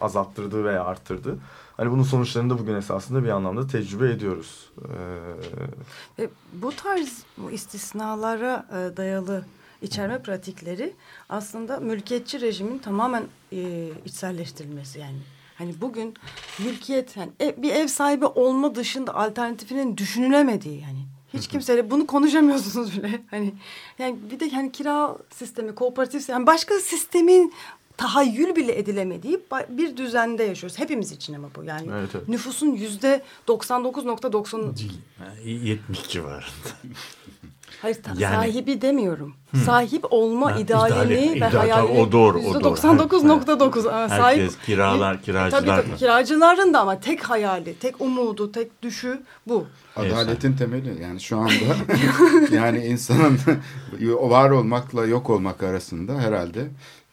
azalttırdığı veya arttırdığı. Hani bunun sonuçlarını da bugün esasında bir anlamda tecrübe ediyoruz. Ee... Ve bu tarz bu istisnalara e, dayalı içerme pratikleri aslında mülkiyetçi rejimin tamamen e, içselleştirilmesi yani. Hani bugün mülkiyet yani ev, bir ev sahibi olma dışında alternatifinin düşünülemediği yani. Hiç kimseyle bunu konuşamıyorsunuz bile. (laughs) Hani yani bir de yani kira sistemi, kooperatif yani başka sistemin tahayyül bile edilemediği bir düzende yaşıyoruz. Hepimiz için ama bu. Yani evet, evet. nüfusun yüzde 99.90 70 civarında. Hayır yani, sahibi demiyorum. Hı. Sahip olma ha, idealini idali, ve hayalini o doğru, o doğru. 99.9 sahip kiralar, kiracılar tabii, tabii, kiracıların da ama tek hayali, tek umudu, tek düşü bu. Adaletin evet. temeli yani şu anda (laughs) yani insanın (laughs) var olmakla yok olmak arasında herhalde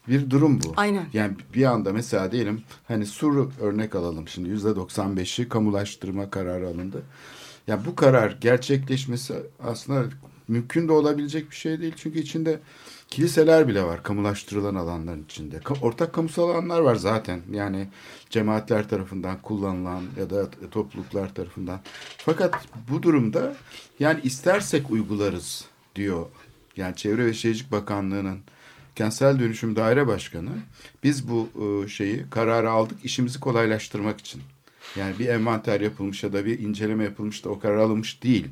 bir durum bu. Aynen. Yani bir anda mesela diyelim hani Sur örnek alalım şimdi yüzde 95'i kamulaştırma kararı alındı. Yani bu karar gerçekleşmesi aslında mümkün de olabilecek bir şey değil. Çünkü içinde Kiliseler bile var kamulaştırılan alanların içinde. Ortak kamusal alanlar var zaten. Yani cemaatler tarafından kullanılan ya da topluluklar tarafından. Fakat bu durumda yani istersek uygularız diyor. Yani Çevre ve Şehircilik Bakanlığı'nın Kentsel Dönüşüm Daire Başkanı biz bu e, şeyi kararı aldık işimizi kolaylaştırmak için. Yani bir envanter yapılmış ya da bir inceleme yapılmış da o karar alınmış değil.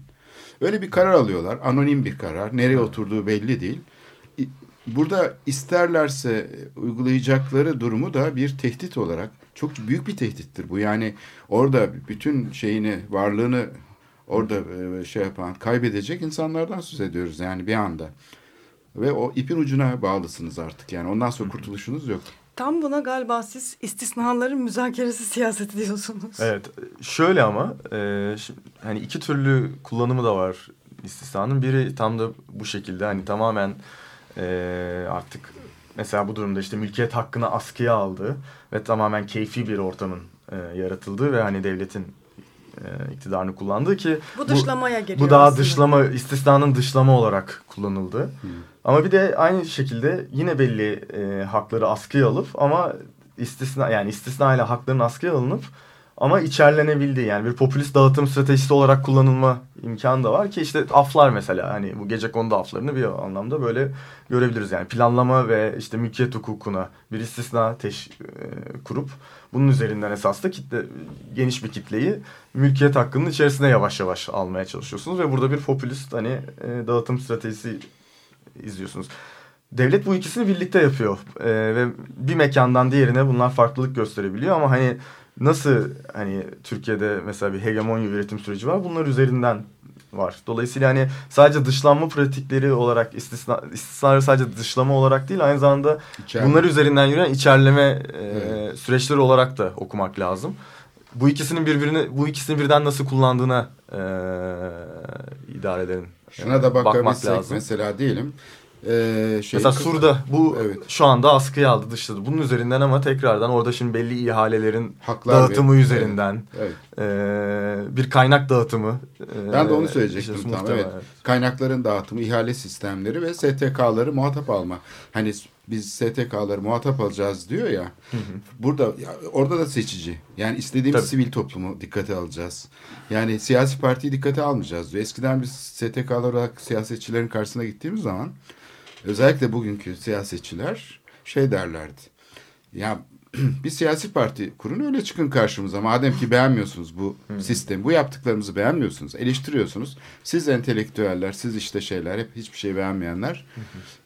Öyle bir karar alıyorlar. Anonim bir karar. Nereye oturduğu belli değil. Burada isterlerse uygulayacakları durumu da bir tehdit olarak çok büyük bir tehdittir bu. Yani orada bütün şeyini, varlığını orada e, şey yapan, kaybedecek insanlardan söz ediyoruz yani bir anda. Ve o ipin ucuna bağlısınız artık yani. Ondan sonra kurtuluşunuz yok. Tam buna galiba siz istisnaların müzakeresi siyaseti diyorsunuz. Evet şöyle ama e, şi- hani iki türlü kullanımı da var istisnanın. Biri tam da bu şekilde hani tamamen e, artık mesela bu durumda işte mülkiyet hakkını askıya aldı ve tamamen keyfi bir ortamın e, yaratıldığı ve hani devletin e, iktidarını kullandığı ki Bu dışlamaya geliyor Bu daha aslında. dışlama istisnanın dışlama olarak kullanıldı. Ama bir de aynı şekilde yine belli e, hakları askıya alıp ama istisna yani istisnayla hakların askıya alınıp ama içerlenebildiği yani bir popülist dağıtım stratejisi olarak kullanılma imkanı da var ki işte aflar mesela hani bu gece konuda aflarını bir anlamda böyle görebiliriz yani planlama ve işte mülkiyet hukukuna bir istisna teş, e, kurup bunun üzerinden esas da kitle geniş bir kitleyi mülkiyet hakkının içerisine yavaş yavaş almaya çalışıyorsunuz ve burada bir popülist hani e, dağıtım stratejisi izliyorsunuz. Devlet bu ikisini birlikte yapıyor Ee, ve bir mekandan diğerine bunlar farklılık gösterebiliyor ama hani nasıl hani Türkiye'de mesela bir hegemonya üretim süreci var bunlar üzerinden var. Dolayısıyla hani sadece dışlanma pratikleri olarak istisna, istisnaları sadece dışlama olarak değil aynı zamanda İçerleme. bunlar üzerinden yürüyen içerleme e, Evet. süreçleri olarak da okumak lazım. Bu ikisinin birbirini bu ikisini birden nasıl kullandığına e, idarelerin Şuna da e, bakmak bakabilsek lazım. mesela diyelim. E, şey, Mesela Sur'da bu Evet. şu anda askıya aldı dışladı. Bunun üzerinden ama tekrardan orada şimdi belli ihalelerin Haklar dağıtımı ve- üzerinden Evet. e, bir kaynak dağıtımı. e, Ben de onu söyleyecektim işte tam. Evet. Kaynakların dağıtımı, ihale sistemleri ve STK'ları muhatap alma. Hani biz STK'ları muhatap alacağız diyor ya. Burada ya, orada da seçici. Yani istediğimiz Tabii. sivil toplumu dikkate alacağız. Yani siyasi partiyi dikkate almayacağız diyor. Eskiden biz STK'lar olarak siyasetçilerin karşısına gittiğimiz zaman özellikle bugünkü siyasetçiler şey derlerdi. Ya (clears throat) bir siyasi parti kurun öyle çıkın karşımıza. Madem ki beğenmiyorsunuz bu sistemi, bu yaptıklarımızı beğenmiyorsunuz, eleştiriyorsunuz. Siz entelektüeller, siz işte şeyler, hep hiçbir şey beğenmeyenler.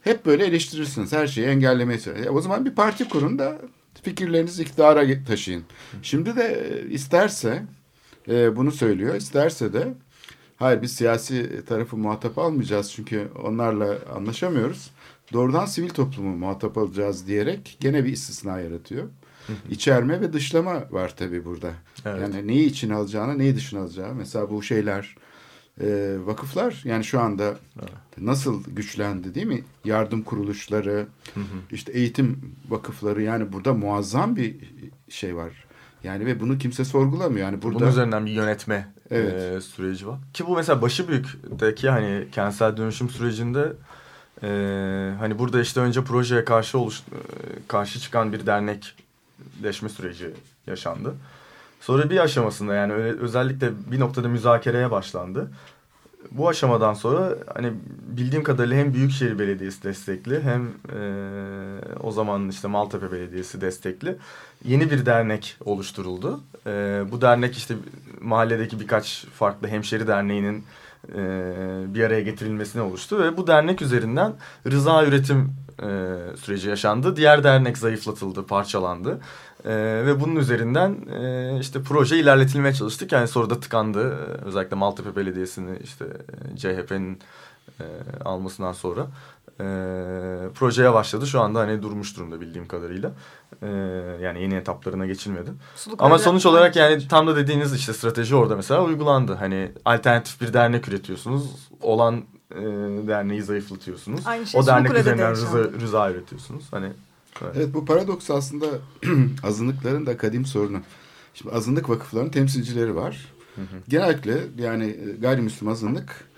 hep böyle eleştirirsiniz. Her şeyi engellemeye çalışın. E, o zaman bir parti kurun da fikirlerinizi iktidara taşıyın. Şimdi de e, isterse e, bunu söylüyor. isterse de hayır biz siyasi tarafı muhatap almayacağız çünkü onlarla anlaşamıyoruz. Doğrudan sivil toplumu muhatap alacağız diyerek gene bir istisna yaratıyor. İçerme ve dışlama var tabii burada. Evet. Yani neyi içine alacağını, neyi dışına alacağı. Mesela bu şeyler, e, vakıflar yani şu anda nasıl güçlendi değil mi? Yardım kuruluşları, işte eğitim vakıfları yani burada muazzam bir şey var. Yani ve bunu kimse sorgulamıyor. Yani burada Bunun üzerinden bir yönetme Evet. e, süreci var. Ki bu mesela başı büyükteki hani kentsel dönüşüm sürecinde e, hani burada işte önce projeye karşı oluş, e, karşı çıkan bir dernekleşme süreci yaşandı. Sonra bir aşamasında yani özellikle bir noktada müzakereye başlandı. Bu aşamadan sonra hani bildiğim kadarıyla hem Büyükşehir Belediyesi destekli hem e, o zaman işte Maltepe Belediyesi destekli yeni bir dernek oluşturuldu. E, bu dernek işte mahalledeki birkaç farklı hemşeri derneğinin e, bir araya getirilmesine oluştu ve bu dernek üzerinden rıza üretim e, süreci yaşandı. Diğer dernek zayıflatıldı, parçalandı. E, ve bunun üzerinden e, işte proje ilerletilmeye çalıştık. Yani sonra da tıkandı. E, Özellikle Maltepe Belediyesi'ni işte e, CHP'nin e, almasından sonra e, projeye başladı. Şu anda hani durmuş durumda bildiğim kadarıyla. E, yani yeni etaplarına geçilmedi. Suluk Ama sonuç olarak yani tam da dediğiniz işte strateji orada mesela uygulandı. Hani alternatif bir dernek üretiyorsunuz. Olan e, derneği zayıflatıyorsunuz. Aynı şey o dernek üzerinden rıza, rıza üretiyorsunuz. Hani evet. Evet bu paradoks aslında (clears throat) azınlıkların da kadim sorunu. Şimdi azınlık vakıflarının temsilcileri var. Genellikle yani e, gayrimüslim azınlık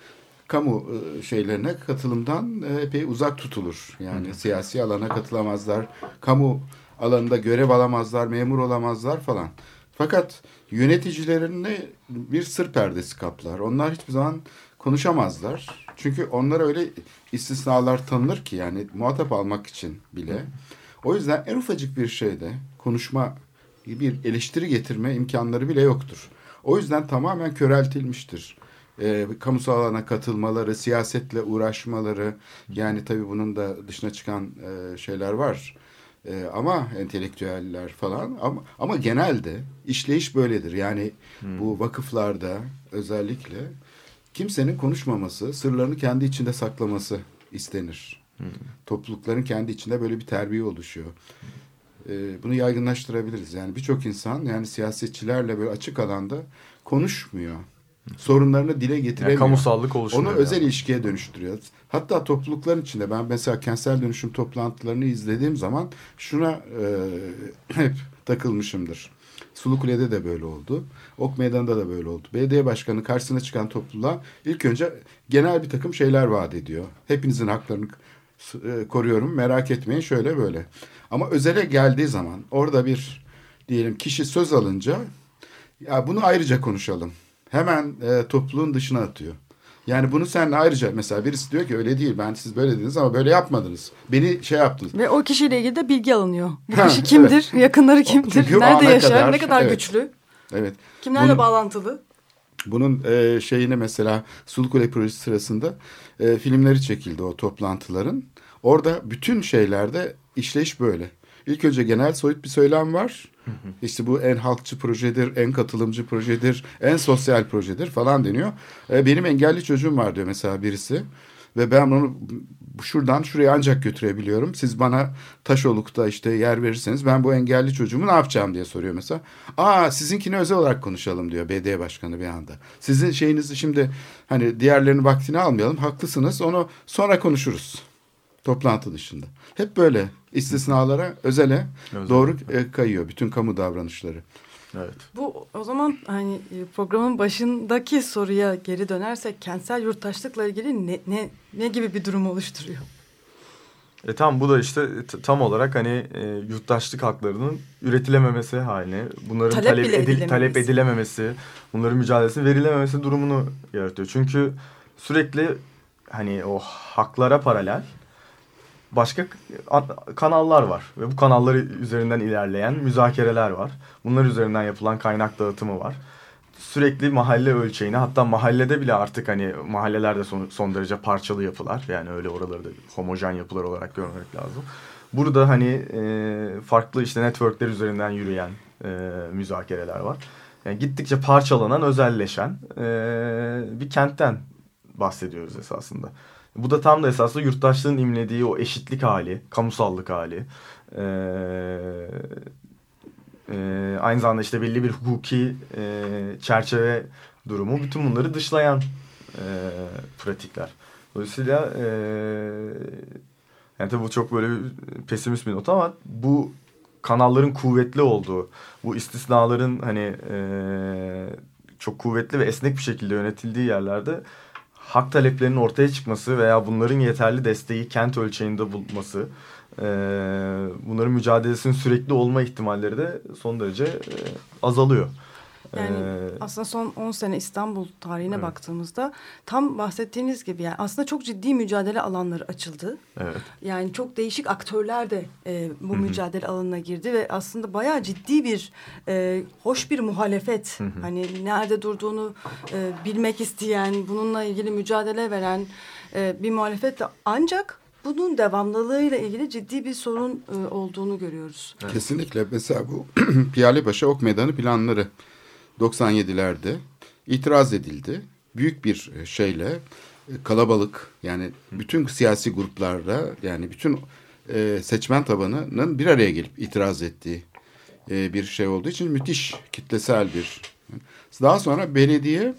kamu e, şeylerine katılımdan e, epey uzak tutulur. Yani siyasi alana katılamazlar, kamu alanında görev alamazlar, memur olamazlar falan. Fakat yöneticilerini bir sır perdesi kaplar. Onlar hiçbir zaman konuşamazlar. Çünkü onlara öyle istisnalar tanınır ki yani muhatap almak için bile. O yüzden en ufacık bir şeyde konuşma, bir eleştiri getirme imkanları bile yoktur. O yüzden tamamen köreltilmiştir. E, kamusal alana katılmaları, siyasetle uğraşmaları, yani tabii bunun da dışına çıkan e, şeyler var. E, ama entelektüeller falan ama, ama genelde işleyiş böyledir. Yani bu vakıflarda özellikle kimsenin konuşmaması, sırlarını kendi içinde saklaması istenir. Toplulukların kendi içinde böyle bir terbiye oluşuyor. Ee, bunu yaygınlaştırabiliriz. Yani birçok insan yani siyasetçilerle böyle açık alanda konuşmuyor. Sorunlarını dile getiremiyor. Yani kamusallık oluşmuyor. Onu özel ilişkiye dönüştürüyor. Hatta toplulukların içinde ben mesela kentsel dönüşüm toplantılarını izlediğim zaman şuna e, (clears throat) hep takılmışımdır. Sulukule'de de böyle oldu. Ok Meydanı'nda da böyle oldu. Belediye başkanı karşısına çıkan topluluğa ilk önce genel bir takım şeyler vaat ediyor. Hepinizin haklarını koruyorum merak etmeyin şöyle böyle. Ama özele geldiği zaman orada bir diyelim kişi söz alınca ya bunu ayrıca konuşalım. Hemen e, topluluğun dışına atıyor. Yani bunu sen ayrıca mesela birisi diyor ki öyle değil ben siz böyle dediniz ama böyle yapmadınız. Beni şey yaptınız. Ve o kişiyle ilgili de bilgi alınıyor. Bu kişi kimdir? Yakınları kimdir? Çünkü Nerede yaşar? kadar- ne kadar evet. güçlü? Evet. Kimlerle Bunu- bağlantılı? Bunun e, şeyine mesela Sulukule projesi sırasında e, filmleri çekildi o toplantıların. Orada bütün şeylerde işleyiş böyle. İlk önce genel soyut bir söylem var. İşte bu en halkçı projedir, en katılımcı projedir, en sosyal projedir falan deniyor. E, benim engelli çocuğum var diyor mesela birisi. Ve ben onu şuradan şuraya ancak götürebiliyorum. Siz bana Taşoluk'ta işte yer verirseniz ben bu engelli çocuğumu ne yapacağım diye soruyor mesela. Aa sizinkini özel olarak konuşalım diyor BD başkanı bir anda. Sizin şeyinizi şimdi hani diğerlerinin vaktini almayalım. Haklısınız onu sonra konuşuruz. Toplantı dışında. Hep böyle istisnalara, özele Özel. doğru e, kayıyor bütün kamu davranışları. Evet. Bu o zaman hani e, programın başındaki soruya geri dönersek kentsel yurttaşlıkla ilgili ne, ne, ne gibi bir durum oluşturuyor? E tam bu da işte t- tam olarak hani e, yurttaşlık haklarının üretilememesi haline, bunların Talep talep, edil- talep edilememesi, bunların mücadelesinin verilememesi durumunu yaratıyor. Çünkü sürekli hani o haklara paralel başka kanallar var ve bu kanalları üzerinden ilerleyen müzakereler var. Bunlar üzerinden yapılan kaynak dağıtımı var. Sürekli mahalle ölçeğine hatta mahallede bile artık hani mahallelerde son, son derece parçalı yapılar. Yani öyle oraları da homojen yapılar olarak görmek lazım. Burada hani e, farklı işte networkler üzerinden yürüyen e, müzakereler var. Yani gittikçe parçalanan, özelleşen e, bir kentten bahsediyoruz esasında. Bu da tam da esasında yurttaşlığın imlediği o eşitlik hali, kamusallık hali. E, e, aynı zamanda işte belli bir hukuki e, çerçeve durumu. Bütün bunları dışlayan e, pratikler. Dolayısıyla e, yani tabii bu çok böyle pesimist bir not ama bu kanalların kuvvetli olduğu, bu istisnaların hani e, çok kuvvetli ve esnek bir şekilde yönetildiği yerlerde hak taleplerinin ortaya çıkması veya bunların yeterli desteği kent ölçeğinde bulması, e, bunların mücadelesinin sürekli olma ihtimalleri de son derece e, azalıyor. Yani Ee, aslında son 10 sene İstanbul tarihine Evet. baktığımızda tam bahsettiğiniz gibi yani aslında çok ciddi mücadele alanları açıldı. evet. Yani çok değişik aktörler de e, bu mücadele alanına girdi ve aslında bayağı ciddi bir e, hoş bir muhalefet. Hani nerede durduğunu e, bilmek isteyen, bununla ilgili mücadele veren e, bir muhalefetle ancak bunun devamlılığıyla ilgili ciddi bir sorun e, olduğunu görüyoruz. Kesinlikle. Mesela bu (clears throat) Piyalepaşa Ok Meydanı planları 97'lerde itiraz edildi. Büyük bir şeyle e, kalabalık yani bütün siyasi gruplarla yani bütün e, seçmen tabanının bir araya gelip itiraz ettiği e, bir şey olduğu için müthiş kitlesel bir. Daha sonra belediye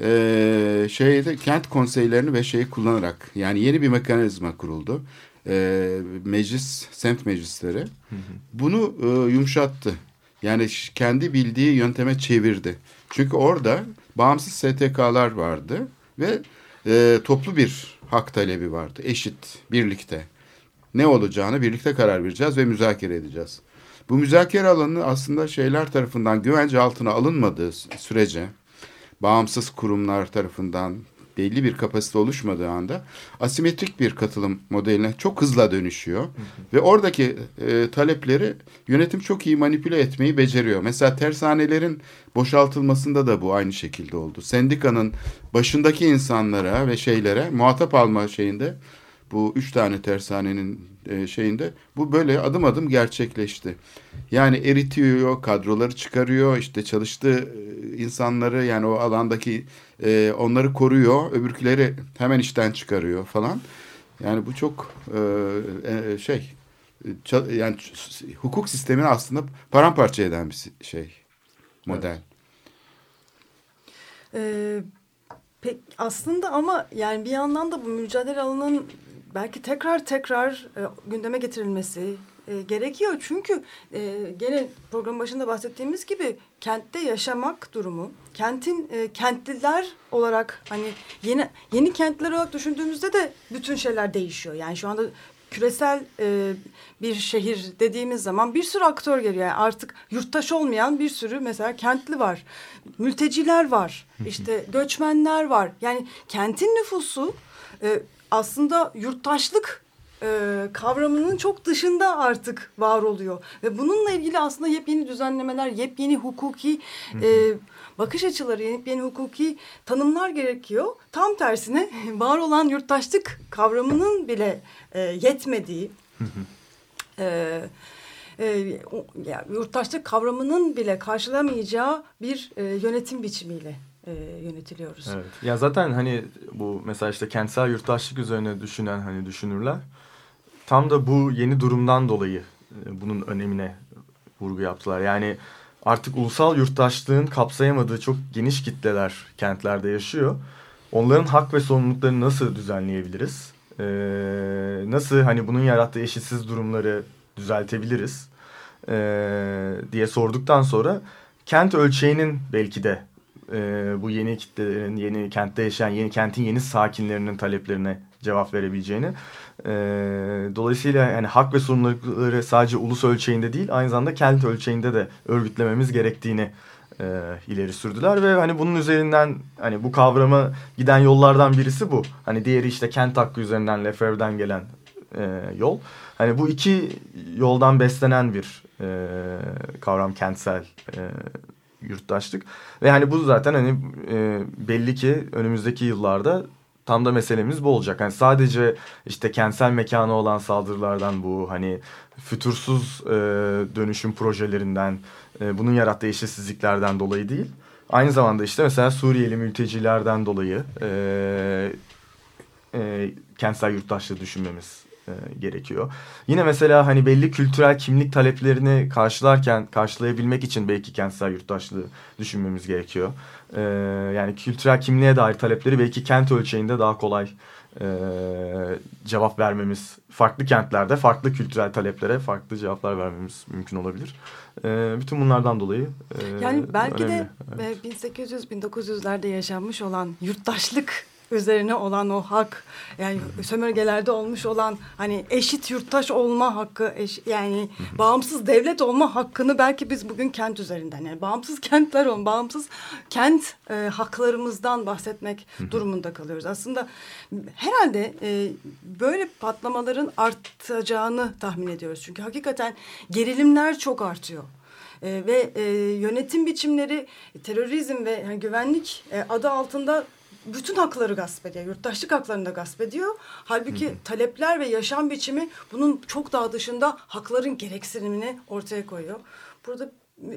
e, şeyde kent konseylerini ve şeyi kullanarak yani yeni bir mekanizma kuruldu. E, meclis, semt meclisleri bunu e, yumuşattı. Yani kendi bildiği yönteme çevirdi. Çünkü orada bağımsız STK'lar vardı ve e, toplu bir hak talebi vardı. Eşit, birlikte. Ne olacağını birlikte karar vereceğiz ve müzakere edeceğiz. Bu müzakere alanı aslında şeyler tarafından güvence altına alınmadığı sürece bağımsız kurumlar tarafından belli bir kapasite oluşmadığı anda asimetrik bir katılım modeline çok hızla dönüşüyor. Ve oradaki e, talepleri yönetim çok iyi manipüle etmeyi beceriyor. Mesela tersanelerin boşaltılmasında da bu aynı şekilde oldu. Sendikanın başındaki insanlara ve şeylere muhatap alma şeyinde bu üç tane tersanenin e, şeyinde bu böyle adım adım gerçekleşti. Yani eritiyor, kadroları çıkarıyor, işte çalıştığı e, insanları yani o alandaki e, onları koruyor, öbürküleri hemen işten çıkarıyor falan. Yani bu çok e, e, şey ça- yani hukuk sistemini aslında paramparça eden bir şey model. Ee, pek aslında ama yani bir yandan da bu mücadele alanının belki tekrar tekrar e, gündeme getirilmesi e, gerekiyor. Çünkü e, gene program başında bahsettiğimiz gibi kentte yaşamak durumu, kentin e, kentliler olarak hani yeni yeni kentliler olarak düşündüğümüzde de bütün şeyler değişiyor. Yani şu anda küresel e, bir şehir dediğimiz zaman bir sürü aktör geliyor. Yani artık yurttaş olmayan bir sürü mesela kentli var. Mülteciler var. (laughs) işte göçmenler var. Yani kentin nüfusu e, aslında yurttaşlık e, kavramının çok dışında artık var oluyor. Ve bununla ilgili aslında yepyeni düzenlemeler, yepyeni hukuki e, bakış açıları, yepyeni hukuki tanımlar gerekiyor. Tam tersine (laughs) var olan yurttaşlık kavramının bile e, yetmediği, e, e, yurttaşlık kavramının bile karşılamayacağı bir e, yönetim biçimiyle e, yönetiliyoruz. Evet. Ya zaten hani bu mesela işte kentsel yurttaşlık üzerine düşünen hani düşünürler tam da bu yeni durumdan dolayı e, bunun önemine vurgu yaptılar. Yani artık ulusal yurttaşlığın kapsayamadığı çok geniş kitleler kentlerde yaşıyor. Onların hak ve sorumluluklarını nasıl düzenleyebiliriz? Ee, nasıl hani bunun yarattığı eşitsiz durumları düzeltebiliriz? Ee, diye sorduktan sonra kent ölçeğinin belki de e, bu yeni kitlelerin, yeni kentte yaşayan, yeni kentin yeni sakinlerinin taleplerine cevap verebileceğini. E, dolayısıyla yani hak ve sorumlulukları sadece ulus ölçeğinde değil, aynı zamanda kent ölçeğinde de örgütlememiz gerektiğini e, ileri sürdüler ve hani bunun üzerinden hani bu kavrama giden yollardan birisi bu. Hani diğeri işte kent hakkı üzerinden Lefebvre'den gelen e, yol. Hani bu iki yoldan beslenen bir e, kavram kentsel e, yurttaşlık. Ve hani bu zaten hani e, belli ki önümüzdeki yıllarda tam da meselemiz bu olacak. Hani sadece işte kentsel mekana olan saldırılardan bu hani fütursuz e, dönüşüm projelerinden e, bunun yarattığı eşitsizliklerden dolayı değil. Aynı zamanda işte mesela Suriyeli mültecilerden dolayı e, e, kentsel yurttaşlığı düşünmemiz e, gerekiyor. Yine mesela hani belli kültürel kimlik taleplerini karşılarken karşılayabilmek için belki kentsel yurttaşlığı düşünmemiz gerekiyor. E, yani kültürel kimliğe dair talepleri belki kent ölçeğinde daha kolay e, cevap vermemiz, farklı kentlerde farklı kültürel taleplere farklı cevaplar vermemiz mümkün olabilir. E, bütün bunlardan dolayı e, Yani belki önemli. de Evet. e, 1800-1900'lerde yaşanmış olan yurttaşlık üzerine olan o hak yani sömürgelerde olmuş olan hani eşit yurttaş olma hakkı eş- yani bağımsız devlet olma hakkını belki biz bugün kent üzerinden yani bağımsız kentler olun bağımsız kent e, haklarımızdan bahsetmek durumunda kalıyoruz. Aslında herhalde e, böyle patlamaların artacağını tahmin ediyoruz. Çünkü hakikaten gerilimler çok artıyor. E, ve e, yönetim biçimleri terörizm ve yani güvenlik e, adı altında bütün hakları gasp ediyor. Yurttaşlık haklarını da gasp ediyor. Halbuki talepler ve yaşam biçimi bunun çok daha dışında hakların gereksinimini ortaya koyuyor. Burada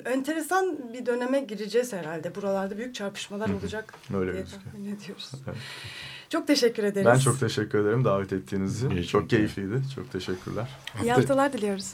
enteresan bir döneme gireceğiz herhalde. Buralarda büyük çarpışmalar olacak Öyle diye tahmin ediyoruz. (laughs) Evet. Çok teşekkür ederiz. Ben çok teşekkür ederim davet ettiğiniz için. Çok keyifliydi. Çok teşekkürler. İyi haftalar diliyoruz.